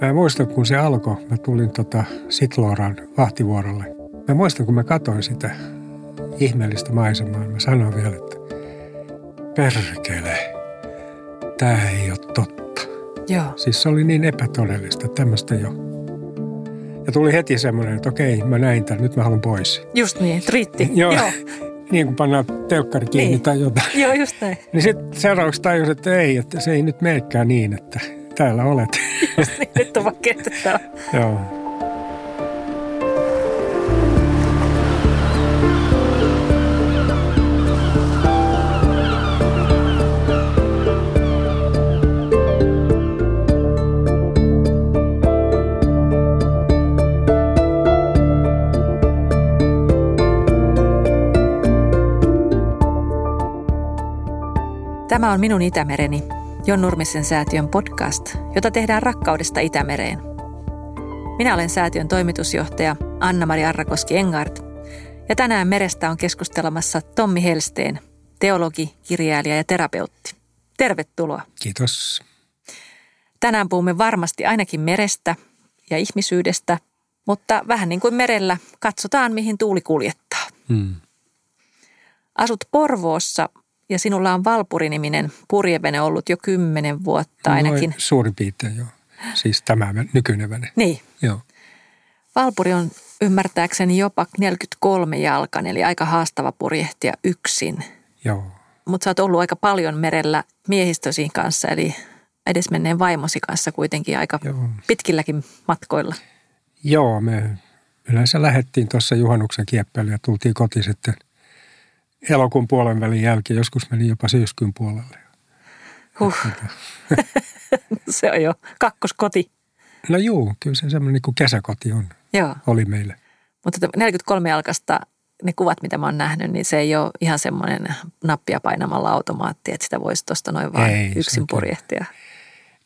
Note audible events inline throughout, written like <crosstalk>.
Mä muistan, kun se alkoi, mä tulin tota Sitlooran vahtivuorolle. Mä muistan, kun mä katsoin sitä ihmeellistä maisemaa, mä sanoin vielä, että perkele, tää ei ole totta. Joo. Siis se oli niin epätodellista, tämmöistä jo. Ja tuli heti semmoinen, että okei, mä näin tämän, nyt mä haluan pois. Just niin, riitti. Joo. Joo, Niin kuin pannaan telkkari kiinni Niin. tai jotain. Joo just näin. Niin sitten seuraavaksi tajus, että ei, että se ei nyt menekään niin, että täällä olet. Just <laughs> niin, nyt on vaan. Joo. Tämä on Minun Itämereni, Jon Nurmisen säätiön podcast, jota tehdään rakkaudesta Itämereen. Minä olen säätiön toimitusjohtaja Anna-Mari Arrakoski Engart, ja tänään merestä on keskustelemassa Tommi Helsteen, teologi, kirjailija ja terapeutti. Tervetuloa. Kiitos. Tänään puhumme varmasti ainakin merestä ja ihmisyydestä, mutta vähän niin kuin merellä katsotaan, mihin tuuli kuljettaa. Hmm. Asut Porvoossa ja sinulla on Valpuri-niminen purjevene ollut jo kymmenen vuotta ainakin. Noin suurin piirtein joo. Siis tämä nykyinen vene. Niin. Joo. Valpuri on ymmärtääkseni jopa 43 jalkan, eli aika haastava purjehtia yksin. Joo. Mutta sä oot ollut aika paljon merellä miehistösi kanssa, eli edesmenneen vaimosi kanssa kuitenkin aika Joo. pitkilläkin matkoilla. Joo, me yleensä lähdettiin tuossa juhannuksen kieppeille ja tultiin koti sitten elokuun puolen välin jälkeen. Joskus meni jopa syyskuun puolelle. Huh. <laughs> Se on jo kakkoskoti. No juu, kyllä se semmoinen niin kuin kesäkoti on, Joo. oli meille. Mutta 43 jalkasta ne kuvat, mitä mä oon nähnyt, niin se ei ole ihan semmoinen nappia painamalla automaatti, että sitä voisi tuosta noin vaan Ei, yksin purjehtia.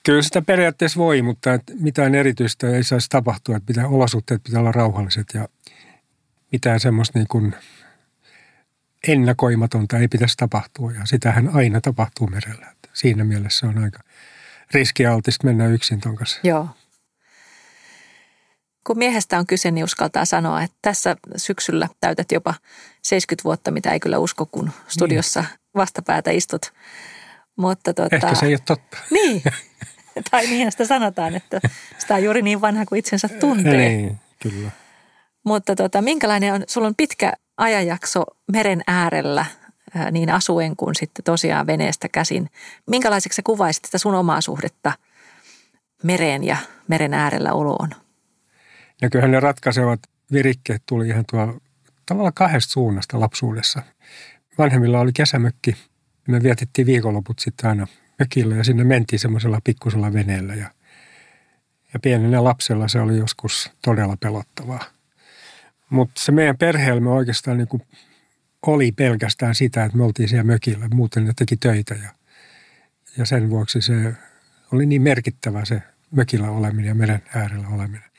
Kyllä sitä periaatteessa voi, mutta mitään erityistä ei saisi tapahtua. Että pitää, olosuhteet pitää olla rauhalliset ja mitään semmoista niin kuin ennakoimatonta ei pitäisi tapahtua. Ja sitähän aina tapahtuu merellä. Että siinä mielessä on aika riskialtista mennä yksin ton kanssa. Joo. Kun miehestä on kyse, niin uskaltaa sanoa, että tässä syksyllä täytät jopa 70 vuotta, mitä ei kyllä usko, kun studiossa vastapäätä istut. Mutta tota, Ehkä se ei ole totta. <laughs> Niin, tai niinhän sitä sanotaan, että sitä on juuri niin vanha kuin itsensä tuntee. Niin, kyllä. Mutta tota, minkälainen on, sulla on pitkä ajanjakso meren äärellä ää, niin asuen kuin sitten tosiaan veneestä käsin. Minkälaiseksi sä kuvaisit sitä sun omaa suhdetta mereen ja meren äärellä oloon? Ja kyllähän ne ratkaisevat virikkeet tuli ihan tuolla tavallaan kahdesta suunnasta lapsuudessa. Vanhemmilla oli kesämökki. Me vietettiin viikonloput sitten aina mökillä ja sinne mentiin semmoisella pikkusella veneellä. Ja, ja pienenä lapsella se oli joskus todella pelottavaa. Mutta se meidän perheelme oikeastaan niin kuin oli pelkästään sitä, että me oltiin siellä mökillä. Muuten ne teki töitä ja, ja sen vuoksi se oli niin merkittävä se mökillä oleminen ja meren äärellä oleminen.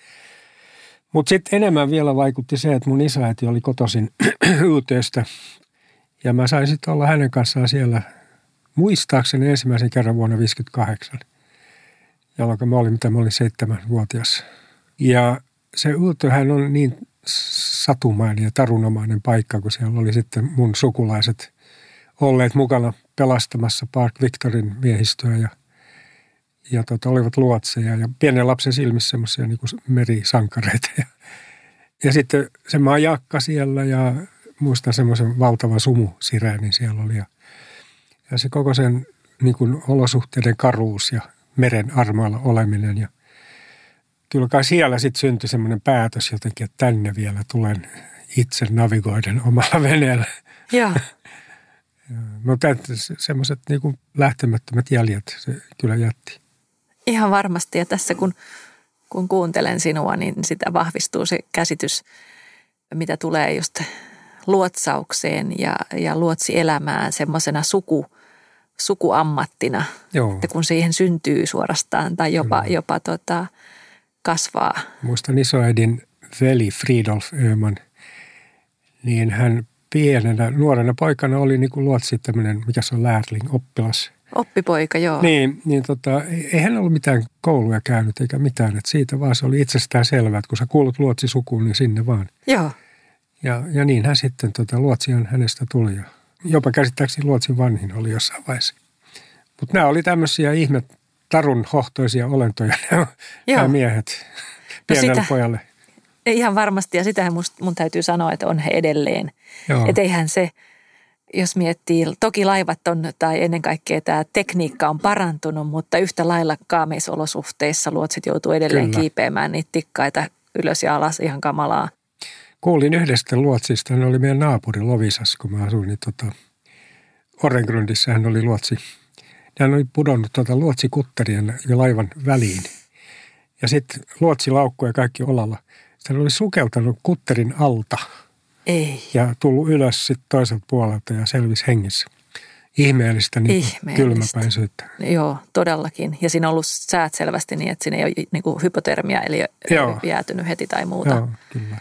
Mutta sitten enemmän vielä vaikutti se, että mun isäiti oli kotoisin <clears throat> YTstä ja mä sain sitten olla hänen kanssaan siellä muistaakseni ensimmäisen kerran vuonna 1958, jolloin mä olin, mitä mä olin seitsemänvuotias. Ja se YThän on niin satumainen ja tarunomainen paikka, kun siellä oli sitten mun sukulaiset olleet mukana pelastamassa Park Victorin miehistöä ja, ja tota, olivat luotseja ja pienen lapsen silmissä semmoisia niin merisankareita. Ja, ja sitten se majakka siellä ja muistan semmoisen valtavan sumusireenin siellä oli ja, ja se koko sen niin kuin olosuhteiden karuus ja meren armoilla oleminen ja kyllä kai siellä sitten syntyi semmoinen päätös jotenkin, että tänne vielä tulen itse navigoiden omalla veneellä. Joo. <laughs> Mutta semmoiset niin lähtemättömät jäljet se kyllä jätti. Ihan varmasti. Ja tässä kun, kun kuuntelen sinua, niin sitä vahvistuu se käsitys, mitä tulee just luotsaukseen ja, ja luotsielämään semmoisena suku, sukuammattina. Joo. Että kun siihen syntyy suorastaan tai jopa, Kyllä. jopa tota, kasvaa. Muistan isoäidin veli Fridolf Öhman, niin hän pienenä, nuorena poikana oli niin kuin luotsi tämmöinen, mikä se on lärling, oppilas. Oppipoika, joo. Niin, niin tota, ei hän ollut mitään kouluja käynyt eikä mitään. Että siitä vaan se oli itsestään selvää, että kun sä kuulut luotsisukuun, niin sinne vaan. Joo. Ja, ja niin hän sitten, tota, luotsihan hänestä tuli. Ja jopa käsittääkseni luotsin vanhin oli jossain vaiheessa. Mutta nämä oli tämmöisiä ihme tarun hohtoisia olentoja, <laughs> nämä miehet pienelle no sitä, pojalle. Ihan varmasti, ja sitähän must, mun täytyy sanoa, että on he edelleen. Että eihän se, jos miettii, toki laivat on, tai ennen kaikkea tämä tekniikka on parantunut, mutta yhtä lailla kaameisolosuhteissa luotsit joutuu edelleen Kyllä. kiipeämään niitä tikkaita ylös ja alas ihan kamalaa. Kuulin yhdestä luotsista, hän oli meidän naapuri Lovisas, kun mä asuin, niin tota, Orengrundissa hän oli luotsi. Hän oli pudonnut tuota luotsikutterien ja laivan väliin. Ja sitten luotsilaukku ja kaikki olalla. Hän oli sukeltanut kutterin alta. Ei. Ja tullut ylös sitten toiselta puolelta ja selvisi hengissä. Ihmeellistä, niin Ihmeellistä. kylmäpäisyyttä. Joo, todellakin. Ja siinä on ollut säät selvästi niin, että siinä ei ole niin kuin hypotermia, eli Joo. jäätynyt heti tai muuta. Joo, kyllä.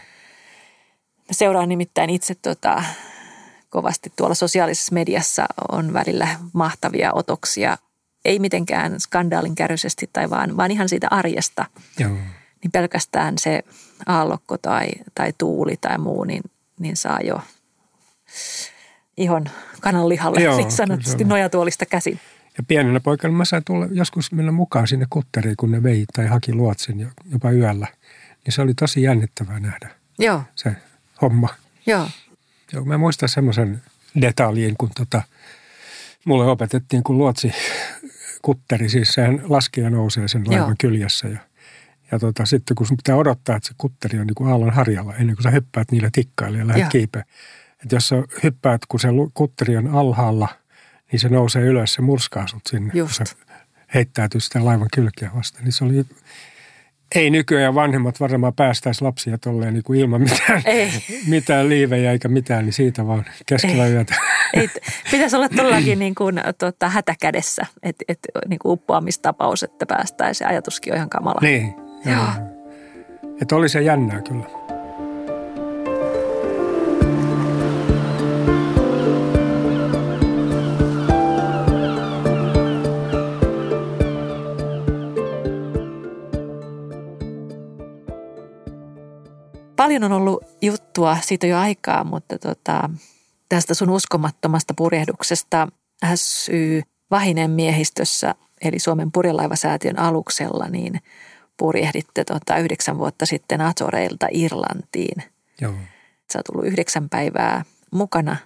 seuraan nimittäin itse tota, kovasti tuolla sosiaalisessa mediassa on välillä mahtavia otoksia. Ei mitenkään skandaalin kärjisesti tai vaan, vaan ihan siitä arjesta. Joo. Niin pelkästään se aallokko tai, tai tuuli tai muu, niin, niin saa jo ihon kananlihalle, Joo, niin sanotusti nojatuolista käsin. Ja pienenä poikana mä sain tulla joskus mennä mukaan sinne kutteriin, kun ne vei tai haki luotsin jopa yöllä. Niin se oli tosi jännittävää nähdä Joo. se homma. Joo. Joo, mä muistan semmoisen detaljin, kun tota, mulle opetettiin, kun luotsi kutteri, siis sehän laskee ja nousee sen laivan Joo. kyljessä. Ja, ja tota, sitten kun sun pitää odottaa, että se kutteri on niin kuin aallon harjalla, ennen kuin sä hyppäät niillä tikkailla ja lähdet kiipeä. Että jos sä hyppäät, kun se kutteri on alhaalla, niin se nousee ylös, se murskaa sut sinne. Just. Kun sä heittäytyy sitä laivan kylkeä vastaan. Niin se oli ei nykyään vanhemmat varmaan päästäisi lapsia tolleen niin kuin ilman mitään, ei. mitään liivejä eikä mitään, niin siitä vaan keskellä ei. yötä. Ei, pitäisi olla todellakin niin kuin, tuota, hätäkädessä, että et, niin kuin uppoamistapaus, että päästäisiin. Ajatuskin on ihan kamala. Niin, joo. Että oli se jännää kyllä. Paljon on ollut juttua siitä jo aikaa, mutta tota, tästä sun uskomattomasta purjehduksesta SY Vahinen miehistössä, eli Suomen purjelaivasäätiön aluksella, niin purjehditte tota, yhdeksän vuotta sitten Azoreilta Irlantiin. Joo. Sä oot ollut yhdeksän päivää mukana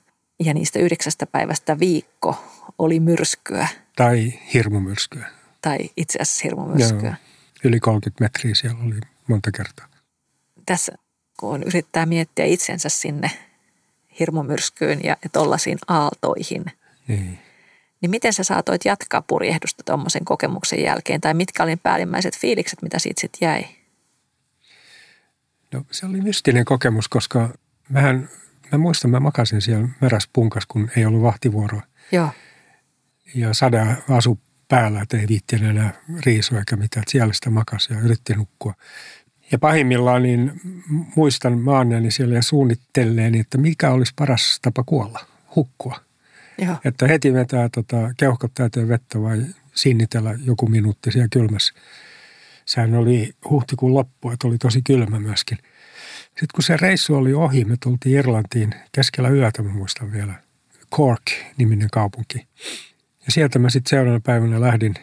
ja niistä yhdeksästä päivästä viikko oli myrskyä. Tai hirmumyrskyä. Tai itse asiassa hirmumyrskyä. Joo. Yli 30 metriä siellä oli monta kertaa. Tässä kun yrittää miettiä itsensä sinne hirmumyrskyyn ja tollaisiin aaltoihin. Niin. Niin miten sä saatoit jatkaa purjehdusta tuommoisen kokemuksen jälkeen? Tai mitkä oli päällimmäiset fiilikset, mitä siitä sitten jäi? No se oli mystinen kokemus, koska mähän, mä muistan, mä makasin siellä meräspunkas, kun ei ollut vahtivuoroa. Joo. Ja sada asu päällä, että ei viittinyt enää riisua eikä mitään. Siellä sitä makasi ja yritti nukkua. Ja pahimmillaan niin muistan maanneeni siellä ja suunnittelleen, että mikä olisi paras tapa kuolla, hukkua. Joo. Että heti vetää tota, keuhkot täyteen vettä vai sinnitellä joku minuutti siellä kylmässä. Sehän oli huhtikuun loppu, että oli tosi kylmä myöskin. Sitten kun se reissu oli ohi, me tultiin Irlantiin keskellä yötä, mä muistan vielä. Cork-niminen kaupunki. Ja sieltä mä sitten seuraavana päivänä lähdin,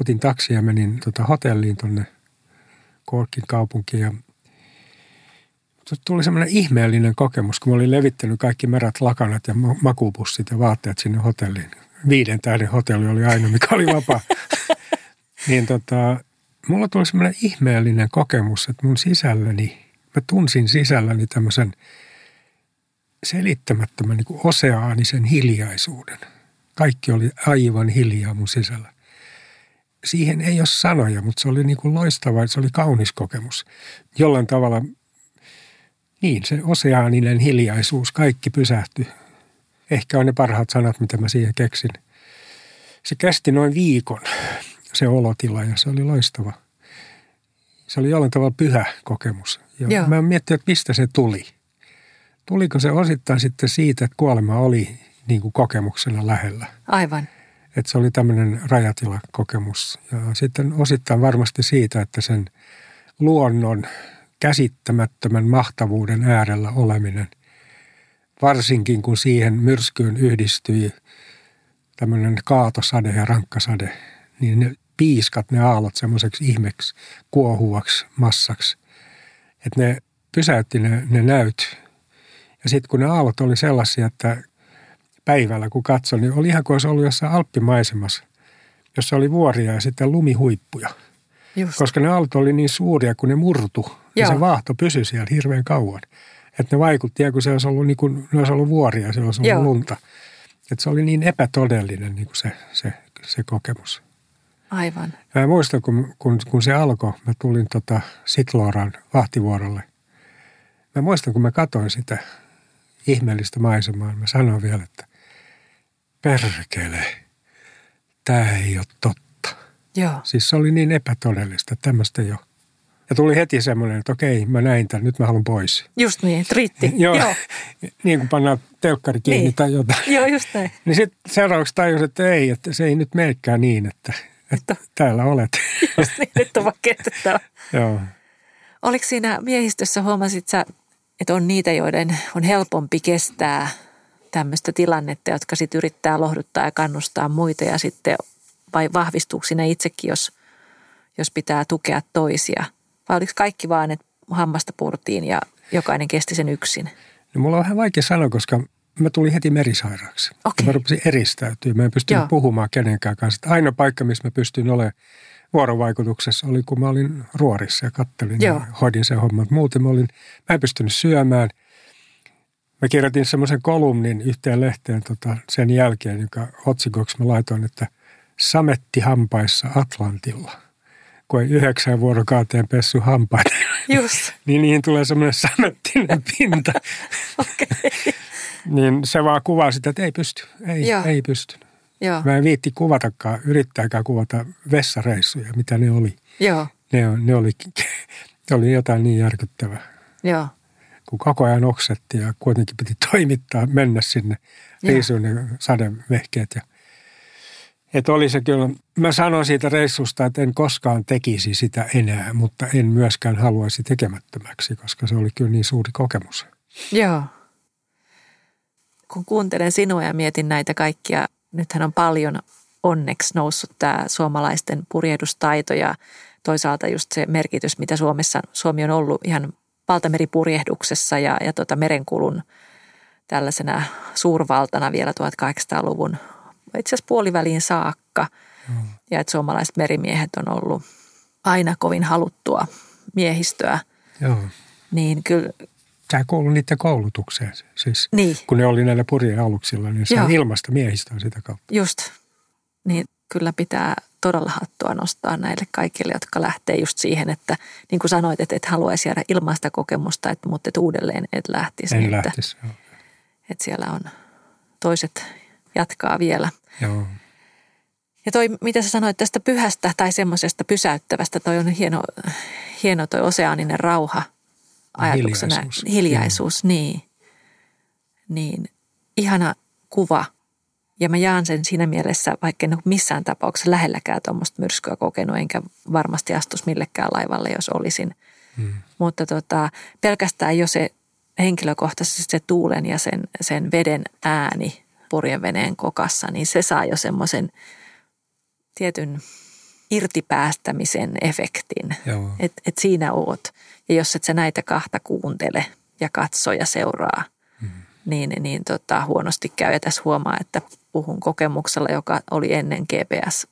otin taksia ja menin tota hotelliin tonne – Corkin kaupunki ja tuli semmoinen ihmeellinen kokemus, kun mä olin levittänyt kaikki märät lakanat ja makupussit ja vaatteet sinne hotelliin. Viiden tähden hotelli oli aina, mikä oli vapaa. <laughs> niin tota, mulla tuli semmoinen ihmeellinen kokemus, että mun sisälläni, mä tunsin sisälläni tämmöisen selittämättömän niin kuin oseaanisen hiljaisuuden. Kaikki oli aivan hiljaa mun sisällä siihen ei ole sanoja, mutta se oli niin kuin loistava, se oli kaunis kokemus. Jollain tavalla, niin se oseaaninen hiljaisuus, kaikki pysähtyi. Ehkä on ne parhaat sanat, mitä mä siihen keksin. Se kesti noin viikon, se olotila, ja se oli loistava. Se oli jollain tavalla pyhä kokemus. Ja Joo. mä mietin, että mistä se tuli. tuliko se osittain sitten siitä, että kuolema oli niin kuin kokemuksena lähellä. Aivan. Että se oli tämmöinen rajatilakokemus. Ja sitten osittain varmasti siitä, että sen luonnon käsittämättömän mahtavuuden äärellä oleminen, varsinkin kun siihen myrskyyn yhdistyi tämmöinen kaatosade ja rankkasade, niin ne piiskat ne aallot semmoiseksi ihmeksi, kuohuvaksi massaksi, että ne pysäytti ne, ne näyt. Ja sitten kun ne aallot oli sellaisia, että päivällä kun katsoin, niin oli ihan kuin olisi ollut jossain alppimaisemassa, jossa oli vuoria ja sitten lumihuippuja. Just. Koska ne aallot oli niin suuria, kun ne murtu. Joo. Ja se vaahto pysyi siellä hirveän kauan. Että ne vaikutti, ja kun se olisi ollut, niin kuin, ne olisi ollut vuoria, se olisi ollut Joo. lunta. Että se oli niin epätodellinen niin kuin se, se, se kokemus. Aivan. Ja mä muistan, kun, kun, kun se alkoi, mä tulin tota Sitloran vahtivuorolle. Mä muistan, kun mä katsoin sitä ihmeellistä maisemaa, mä sanoin vielä, että perkele, tämä ei ole totta. Joo. Siis se oli niin epätodellista, että tämmöistä ole. Ja tuli heti semmoinen, että okei, mä näin tämän, nyt mä haluan pois. Just niin, triitti. <laughs> Joo, Joo. <laughs> niin kuin pannaan telkkari kiinni niin. tai jotain. Joo, just näin. Niin sitten seuraavaksi tajus, että ei, että se ei nyt meekään niin, että, että täällä olet. <laughs> Just niin, nyt on vaan Joo. Oliko siinä miehistössä, huomasit sä, että on niitä, joiden on helpompi kestää tämmöistä tilannetta, jotka sitten yrittää lohduttaa ja kannustaa muita ja sitten vai vahvistuuko siinä itsekin, jos, jos pitää tukea toisia? Vai oliko kaikki vaan, että hammasta purtiin ja jokainen kesti sen yksin? No mulla on vähän vaikea sanoa, koska mä tulin heti merisairaaksi. Okay. Mä rupesin eristäytyä. Mä en pystynyt Joo. puhumaan kenenkään kanssa. Ainoa paikka, missä mä pystyin olemaan vuorovaikutuksessa oli, kun mä olin ruorissa ja kattelin Joo. ja hoidin sen homman. Muuten mä, olin, mä en pystynyt syömään. Mä kirjoitin semmoisen kolumnin yhteen lehteen tota, sen jälkeen, joka otsikoksi mä laitoin, että sametti hampaissa Atlantilla. Kun ei yhdeksän vuorokauteen pessy hampaita. Just. <laughs> niin niihin tulee semmoinen samettinen pinta. <laughs> okay. niin se vaan kuvaa sitä, että ei pysty. Ei, Joo. ei pystynyt. Joo. Mä en viitti kuvatakaan, yrittääkään kuvata vessareissuja, mitä ne oli. Joo. Ne, ne, oli, <laughs> ne oli jotain niin järkyttävää. Joo. Kun koko ajan oksetti ja kuitenkin piti <laughs> toimittaa, mennä sinne, riisuun ne sadevehkeet. Ja, että oli se kyllä, mä sanoin siitä reissusta, että en koskaan tekisi sitä enää, mutta en myöskään haluaisi tekemättömäksi, koska se oli kyllä niin suuri kokemus. Joo. Kun kuuntelen sinua ja mietin näitä kaikkia nythän on paljon onneksi noussut tämä suomalaisten purjehdustaito ja toisaalta just se merkitys, mitä Suomessa, Suomi on ollut ihan valtameripurjehduksessa ja, ja tota merenkulun tällaisena suurvaltana vielä 1800-luvun itse asiassa puoliväliin saakka. Mm. Ja että suomalaiset merimiehet on ollut aina kovin haluttua miehistöä. Joo. Niin kyllä Tämä kuului niiden koulutukseen. Siis niin. kun ne oli näillä purjeen aluksilla, niin se Joo. ilmasta miehistöä sitä kautta. Just. Niin kyllä pitää todella hattua nostaa näille kaikille, jotka lähtee just siihen, että niin kuin sanoit, että et haluaisi jäädä ilmaista kokemusta, että, mutta et uudelleen et lähtisi. En että, lähtisi, joo. Että siellä on toiset jatkaa vielä. Joo. Ja toi, mitä sä sanoit tästä pyhästä tai semmoisesta pysäyttävästä, toi on hieno, hieno toi oseaaninen rauha – ajatuksena. Hiljaisuus. Hiljaisuus, niin. Niin, ihana kuva. Ja mä jaan sen siinä mielessä, vaikka en ole missään tapauksessa lähelläkään tuommoista myrskyä kokenut, enkä varmasti astus millekään laivalle, jos olisin. Hmm. Mutta tota, pelkästään jo se henkilökohtaisesti se tuulen ja sen, sen veden ääni purjeveneen kokassa, niin se saa jo semmoisen tietyn irtipäästämisen efektin. Että et siinä oot. Ja jos et sä näitä kahta kuuntele ja katso ja seuraa, mm. niin, niin tota, huonosti käy. Ja tässä huomaa, että puhun kokemuksella, joka oli ennen GPS,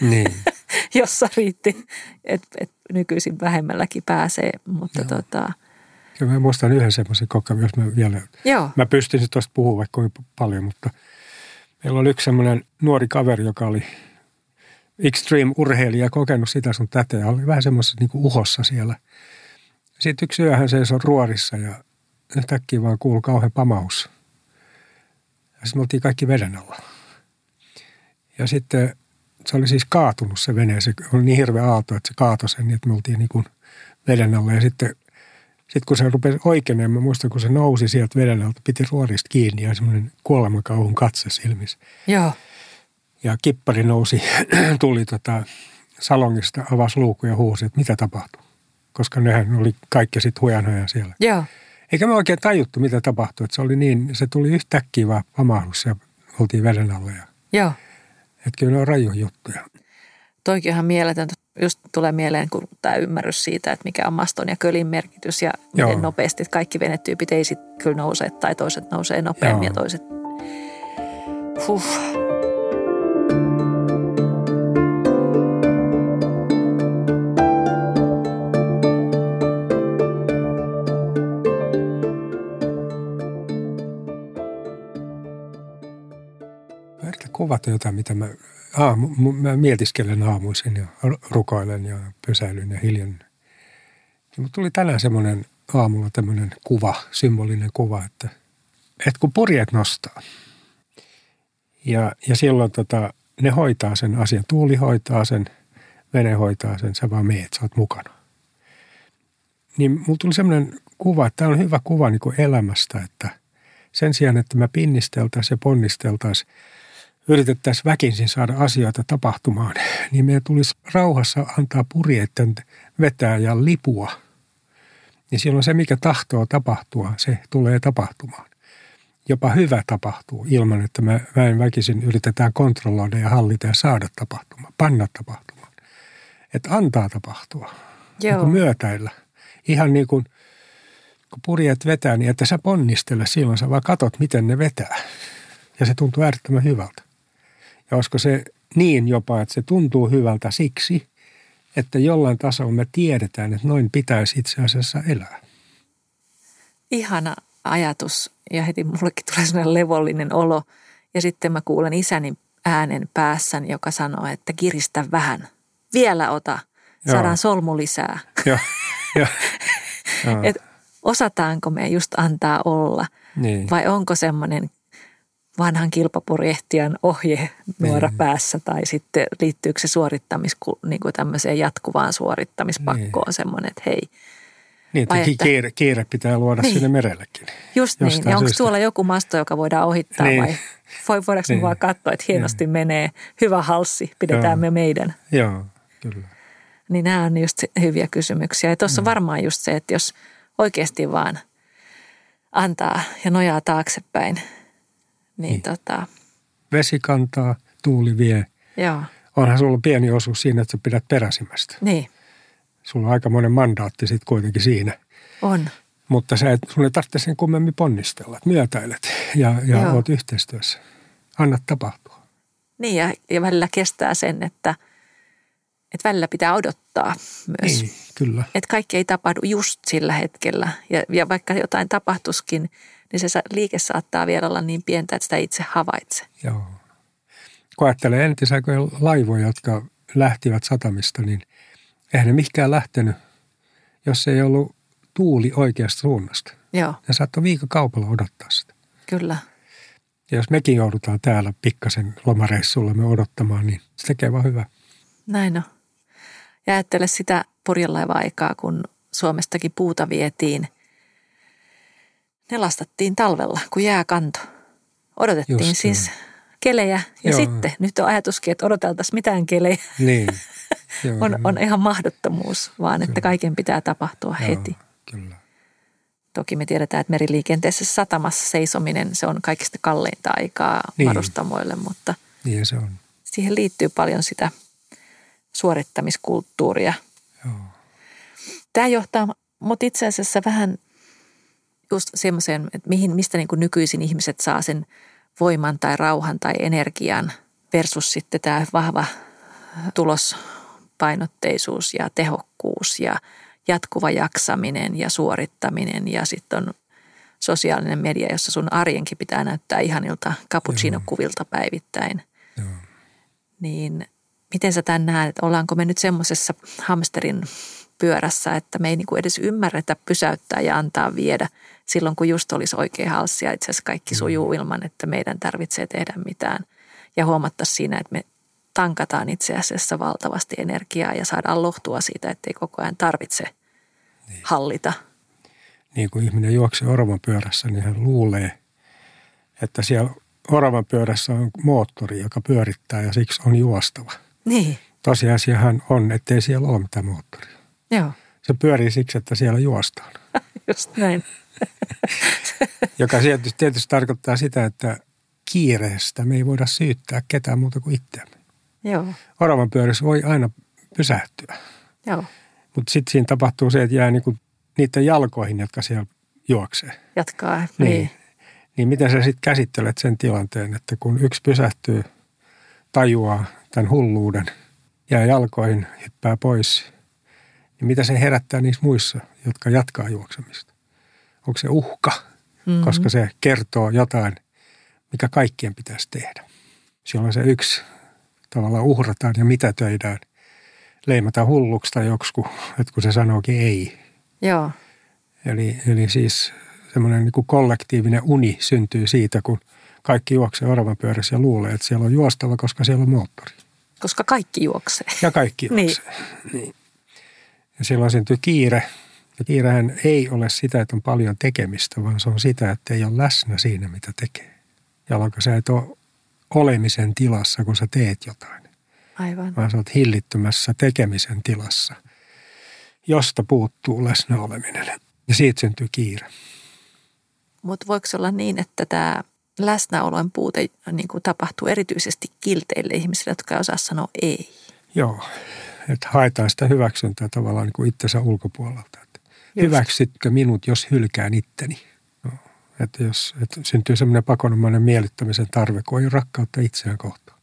niin. <laughs> jossa riitti, että et nykyisin vähemmälläkin pääsee. Mutta Joo. tota, Kyllä mä muistan yhden semmoisen kokemuksen, jos mä vielä, Joo. mä pystyn tuosta puhumaan vaikka paljon, mutta meillä oli yksi semmoinen nuori kaveri, joka oli extreme-urheilija, kokenut sitä sun tätä ja oli vähän semmoisessa niin uhossa siellä – sitten yksi yö hän seisoi ruorissa ja yhtäkkiä vaan kuului kauhean pamaus. Ja sitten me oltiin kaikki veden alla. Ja sitten se oli siis kaatunut se vene. Se oli niin hirveä aalto, että se kaatoi sen, niin että me oltiin niin kuin veden alla. Ja sitten Sitten kun se rupesi oikein, mä muistan, kun se nousi sieltä veden alta, piti ruorista kiinni ja semmoinen kuolemakauhun katse silmissä. Joo. Ja kippari nousi, <clears throat> tuli tota salongista, avasi luukku ja huusi, että mitä tapahtuu. Koska nehän oli kaikki sitten hujanhajan siellä. Joo. Eikä me oikein tajuttu, mitä tapahtui. Että se oli niin, se tuli yhtäkkiä vaan pamahdus ja oltiin veden alla. Ja, Joo. että kyllä ne on raju juttuja. Toikin ihan mieletöntä. Just tulee mieleen kun tämä ymmärrys siitä, että mikä on maston ja kölin merkitys ja miten Joo. nopeasti kaikki venetyypit ei sitten kyllä nouse tai toiset nousee nopeammin Joo. ja toiset... Huh. Kuvata jotain, mitä mä, aamu, mu- mä mietiskelen aamuisin ja rukoilen ja pysäilyn ja hiljennyn. Ja mut tuli tänään semmoinen aamulla tämmöinen kuva, symbolinen kuva, että, että kun purjeet nostaa ja, ja silloin tota, ne hoitaa sen asian, tuuli hoitaa sen, vene hoitaa sen, sä vaan meet, sä oot mukana. Niin mulla tuli semmoinen kuva, että tämä on hyvä kuva niin kuin elämästä, että sen sijaan, että me pinnisteltäisiin ja ponnisteltaisiin yritettäisiin väkisin saada asioita tapahtumaan, niin meidän tulisi rauhassa antaa purjeiden vetää ja lipua. Niin silloin se, mikä tahtoo tapahtua, se tulee tapahtumaan. Jopa hyvä tapahtuu ilman, että me väen väkisin yritetään kontrolloida ja hallita ja saada tapahtumaan, panna tapahtumaan. Että antaa tapahtua, niin Joo. kuin myötäillä. Ihan niin kuin, kun purjeet vetää, niin että sä ponnistele silloin, sä vaan katot, miten ne vetää. Ja se tuntuu äärettömän hyvältä. Ja olisiko se niin jopa, että se tuntuu hyvältä siksi, että jollain tasolla me tiedetään, että noin pitäisi itse asiassa elää. ihana ajatus ja heti mullekin tulee sellainen levollinen olo. Ja sitten mä kuulen isäni äänen päässäni, joka sanoo, että kiristä vähän. Vielä ota. Saadaan Joo. solmu lisää. Joo, joo. Joo. <laughs> Et osataanko me just antaa olla Niin. vai onko semmoinen vanhan kilpapurjehtijan ohje nuora Niin. päässä tai sitten liittyykö se suorittamis, niin kuin tämmöiseen jatkuvaan suorittamispakkoon Niin. semmoinen, että hei, Niin, että että- kiire, kiire pitää luoda Niin. sinne merellekin. Just niin. Ja onko tuolla joku masto, joka voidaan ohittaa Niin. vai voi, voidaanko niin. Niin. vaan katsoa, että hienosti menee, hyvä halssi, pidetään Joo. me meidän. Joo, kyllä. Niin nämä on just hyviä kysymyksiä. Ja tuossa on varmaan just se, että jos oikeasti vaan antaa ja nojaa taaksepäin, niin, Niin. tota, Vesi kantaa, tuuli vie. joo, Onhan sulla pieni osuus siinä, että sä pidät peräsimästä. niin Sulla on aikamoinen mandaatti sitten kuitenkin siinä. on. Mutta sä et, sun ei tarvitse sen kummemmin ponnistella. että Myötäilet ja, ja Joo. oot yhteistyössä. Anna tapahtua. Niin ja, ja välillä kestää sen, että, että välillä pitää odottaa myös. Niin, kyllä. Että kaikki ei tapahdu just sillä hetkellä. Ja, ja vaikka jotain tapahtuskin, niin se liike saattaa vielä olla niin pientä, että sitä itse havaitse. Joo. Kun ajattelee entisaikojen laivoja, jotka lähtivät satamista, niin eihän ne mihinkään lähtenyt, jos ei ollut tuuli oikeasta suunnasta. Joo, Ne saattoi viikokaupalla odottaa sitä. kyllä. Ja jos mekin joudutaan täällä pikkasen lomareissulla me odottamaan, niin se tekee vaan hyvää. Näin on. Ja ajattele sitä purjelaiva-aikaa, kun Suomestakin puuta vietiin. Ne lastattiin talvella, kun jää kanto. Odotettiin Just siis kelejä. Ja Joo. sitten nyt on ajatuskin, että odoteltaisiin mitään kelejä. Niin. <laughs> Joo, On, on ihan mahdottomuus, vaan että kaiken pitää tapahtua joo, heti. Kyllä. Toki me tiedetään, että meriliikenteessä satamassa seisominen, se on kaikista kalleinta aikaa Niin. varustamoille, mutta Niin se on. siihen liittyy paljon sitä suorittamiskulttuuria. Joo. Tämä johtaa mut itse asiassa vähän just semmoiseen, että mihin, mistä niin kuin nykyisin ihmiset saa sen voiman tai rauhan tai energian versus sitten tämä vahva tulospainotteisuus ja tehokkuus ja jatkuva jaksaminen ja suorittaminen ja sitten on sosiaalinen media, jossa sun arjenkin pitää näyttää ihanilta cappuccino-kuvilta päivittäin. Joo. Niin miten sä tämän näet, että ollaanko me nyt semmoisessa hamsterin pyörässä, että me ei niin kuin edes ymmärretä pysäyttää ja antaa viedä silloin, kun just olisi oikea halssi ja itse asiassa kaikki sujuu ilman, että meidän tarvitsee tehdä mitään. Ja huomattaa siinä, että me tankataan itse asiassa valtavasti energiaa ja saadaan lohtua siitä, että ei koko ajan tarvitse hallita. niin kuin ihminen juoksee oravan pyörässä, niin hän luulee, että siellä oravan pyörässä on moottori, joka pyörittää ja siksi on juostava. Niin, Tosiasiahan on, ettei siellä ole mitään moottoria. Joo, Se pyörii siksi, että siellä juostaan. <laughs> just näin. <laughs> Joka tietysti, tietysti tarkoittaa sitä, että kiireestä me ei voida syyttää ketään muuta kuin itseämme. Joo, Oravan pyörissä voi aina pysähtyä, joo, mutta sitten siinä tapahtuu se, että jää niinku niiden jalkoihin, jotka siellä juoksee. jatkaa. Niin. Niin. Niin miten sä sitten käsittelet sen tilanteen, että kun yksi pysähtyy, tajuaa tämän hulluuden, jää jalkoihin, hyppää pois, niin mitä se herättää niissä muissa, jotka jatkaa juoksemista? Onko se uhka, Mm-hmm. koska se kertoo jotain, mikä kaikkien pitäisi tehdä. Silloin se yksi tavallaan uhrataan ja mitätöidään, leimataan hulluksi tai joksiku, että kun se sanookin ei. Joo, Eli, eli siis semmoinen niin kuin kollektiivinen uni syntyy siitä, kun kaikki juoksee oravan pyörässä ja luulee, että siellä on juostava, koska siellä on moottori. koska kaikki juoksee. Ja kaikki <laughs> Niin. juoksee. Niin. Ja silloin syntyy kiire. Ja kiirehän ei ole sitä, että on paljon tekemistä, vaan se on sitä, että ei ole läsnä siinä, mitä tekee. Jolloin sä et ole olemisen tilassa, kun sä teet jotain, Aivan. vaan sä oot hillittömässä tekemisen tilassa, josta puuttuu läsnä oleminen. Ja siitä syntyy kiire. Mutta voiko olla niin, että tämä läsnäolojen puute niin kuin tapahtuu erityisesti kilteille ihmisille, jotka osaa sanoa ei? Joo, että haetaan sitä hyväksyntää tavallaan niin kuin itsensä ulkopuolelta. Että hyväksytkö minut, jos hylkään itteni? No, että jos että syntyy semmoinen pakonomainen miellyttämisen tarve, kun ei ole rakkautta itseään kohtaan,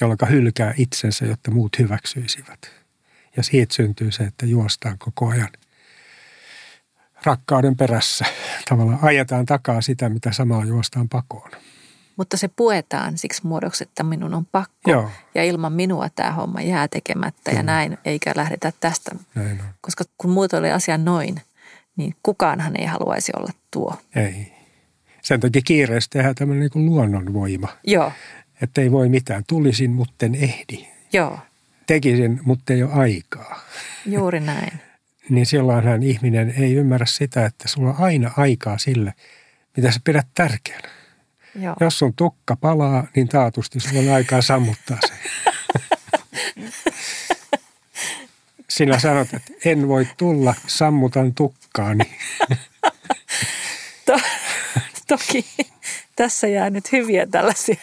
jolloin hylkää itsensä, jotta muut hyväksyisivät. Ja siitä syntyy se, että juostaan koko ajan rakkauden perässä. Tavallaan ajetaan takaa sitä, mitä samalla juostaan pakoon. Mutta se puetaan siksi muodoksi, että minun on pakko. Joo, Ja ilman minua tämä homma jää tekemättä ja Kyllä. näin, eikä lähdetä tästä. näin on. Koska kun muotoilee asian noin, niin kukaanhan ei haluaisi olla tuo. Ei. Sen takia kiireessä tehdään tämmöinen niin kuin luonnonvoima. Joo, Että ei voi mitään. Tulisin, mutta en ehdi. joo, Tekisin, mutta ei ole aikaa. juuri näin. <laughs> Niin silloinhan ihminen ei ymmärrä sitä, että sulla on aina aikaa sille, mitä sä pidät tärkeänä. Joo. Jos sun tukka palaa, niin taatusti sulla on aikaa sammuttaa se. <laughs> Sinä sanot, että en voi tulla, sammutan tukkaani. <laughs> To, toki tässä jää nyt hyviä tällaisia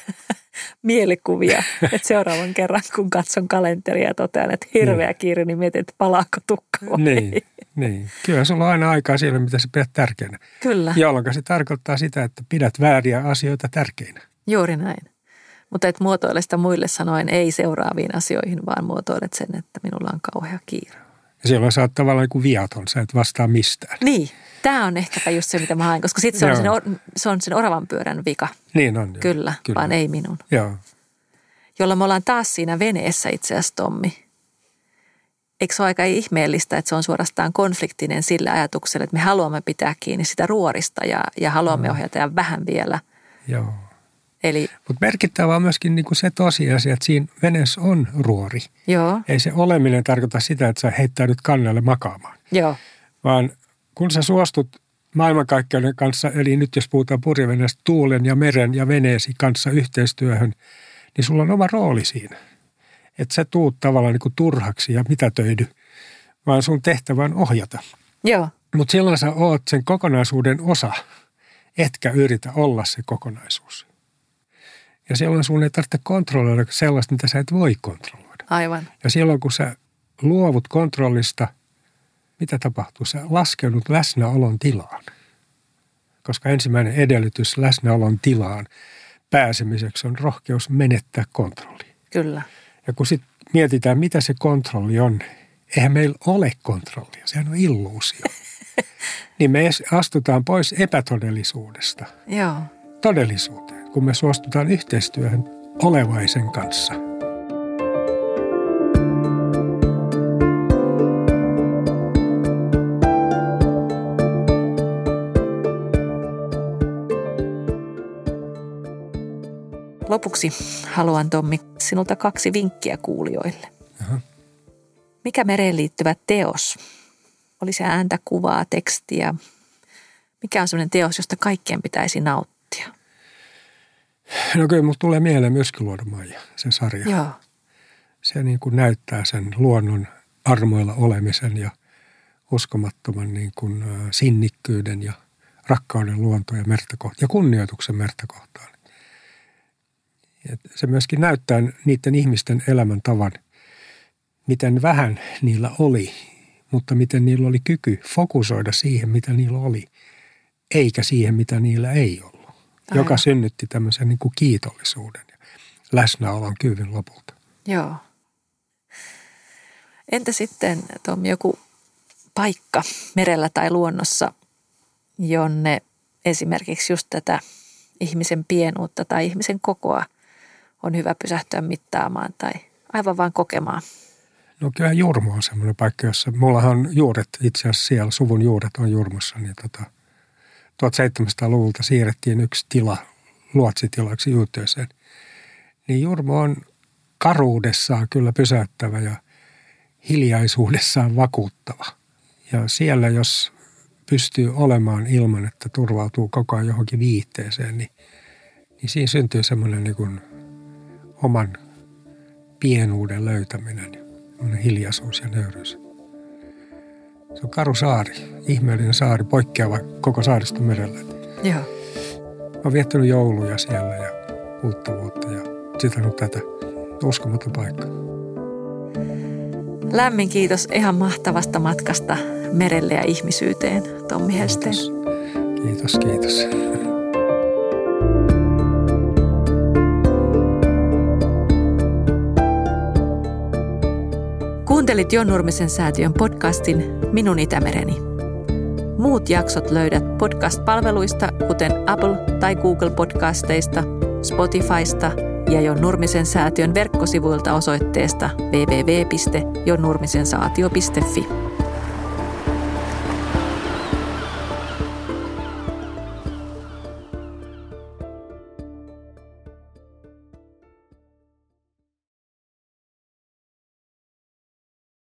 mielikuvia, <laughs> että seuraavan kerran kun katson kalenteria ja totean, että hirveä kiire, niin mietin, että palaako tukka vai Niin, ei. niin. Kyllä sulla on aina aikaa sille, mitä sä pidät tärkeänä. Kyllä, Jolloin se tarkoittaa sitä, että pidät vääriä asioita tärkeinä. juuri näin. Mutta et muotoile sitä muille sanoen ei seuraaviin asioihin, vaan muotoilet sen, että minulla on kauhea kiire. Ja silloin sä oot tavallaan kuin viaton, sä et vastaa mistään. Niin, tämä on ehkäpä just se, mitä mä haen, koska sitten se, on sen se on sen oravan pyörän vika. Niin on. joo. Kyllä, Kyllä, vaan ei minun. Joo, Jolla me ollaan taas siinä veneessä itse asiassa, Tommi. Eikö se ole aika ihmeellistä, että se on suorastaan konfliktinen sillä ajatuksella, että me haluamme pitää kiinni sitä ruorista ja, ja haluamme ohjata ja vähän vielä. joo. Eli Mutta merkittävää on myöskin niin kuin se tosiasia, että siinä veneessä on ruori. joo, Ei se oleminen tarkoita sitä, että sä heittäydyt kannelle makaamaan, joo, vaan kun sä suostut maailmankaikkeuden kanssa, eli nyt jos puhutaan purjeveneestä, tuulen ja meren ja veneesi kanssa yhteistyöhön, niin sulla on oma rooli siinä. Että sä tuut tavallaan niin kuin turhaksi ja mitätöidy, vaan sun tehtävä on ohjata. joo, Mutta silloin sä oot sen kokonaisuuden osa, etkä yritä olla se kokonaisuus. Ja silloin sun ei tarvitse kontrolloida sellaista, mitä sä et voi kontrolloida. aivan. Ja silloin kun sä luovut kontrollista, mitä tapahtuu? Sä laskeudut läsnäolon tilaan. Koska ensimmäinen edellytys läsnäolon tilaan pääsemiseksi on rohkeus menettää kontrolli. Kyllä, Ja kun sitten mietitään, mitä se kontrolli on, eihän meillä ole kontrollia, sehän on illuusio. <laughs> niin me astutaan pois epätodellisuudesta joo. todellisuuteen, kun me suostutaan yhteistyöhön olevaisen kanssa. Lopuksi haluan, Tommi, sinulta kaksi vinkkiä kuulijoille. Jaha. Mikä mereen liittyvä teos Oli se ääntä, kuvaa, tekstiä. Mikä on sellainen teos, josta kaikkien pitäisi nauttia? No kyllä musta tulee mieleen myöskin Luodomaija, se sarja. Joo. Se niin kuin näyttää sen luonnon armoilla olemisen ja uskomattoman niin kuin sinnikkyyden ja rakkauden luontoa ja merta ja kunnioituksen merta kohtaan. Et se myöskin näyttää niiden ihmisten elämäntavan, miten vähän niillä oli, mutta miten niillä oli kyky fokusoida siihen, mitä niillä oli, eikä siihen, mitä niillä ei ollut. Aivan. Joka synnytti tämmöisen niin kuin kiitollisuuden ja läsnäolon kyvyn lopulta. Joo. Entä sitten Tom, joku paikka merellä tai luonnossa, jonne esimerkiksi just tätä ihmisen pienuutta tai ihmisen kokoa on hyvä pysähtyä mittaamaan tai aivan vain kokemaan? No kyllä Jurmo on semmoinen paikka, jossa mullahan on juuret itse asiassa siellä, suvun juuret on Jurmossa, niin tota, 1700-luvulta siirrettiin yksi tila luotsitilaksi Juutööseen. Niin Jurmo on karuudessaan kyllä pysäyttävä ja hiljaisuudessaan vakuuttava. Ja siellä jos pystyy olemaan ilman, että turvautuu koko ajan johonkin viitteeseen, niin, niin siinä syntyy semmoinen niin kuin oman pienuuden löytäminen, hiljaisuus ja nöyryys. Se on karu saari, ihmeellinen saari, poikkeava koko saaristo merellä. Joo. Oon viettänyt jouluja siellä ja uutta vuotta ja sitä tätä. Uskomaton paikka. Lämmin kiitos ihan mahtavasta matkasta merelle ja ihmisyyteen, Tommi Helsteen. Kiitos, kiitos. kiitos. Kuuntelit Jon Nurmisen säätiön podcastin Minun Itämereni. Muut jaksot löydät podcast-palveluista, kuten Apple tai Google podcasteista, Spotifysta ja Jon Nurmisen säätiön verkkosivuilta osoitteesta www.jonnurmisensaatio.fi.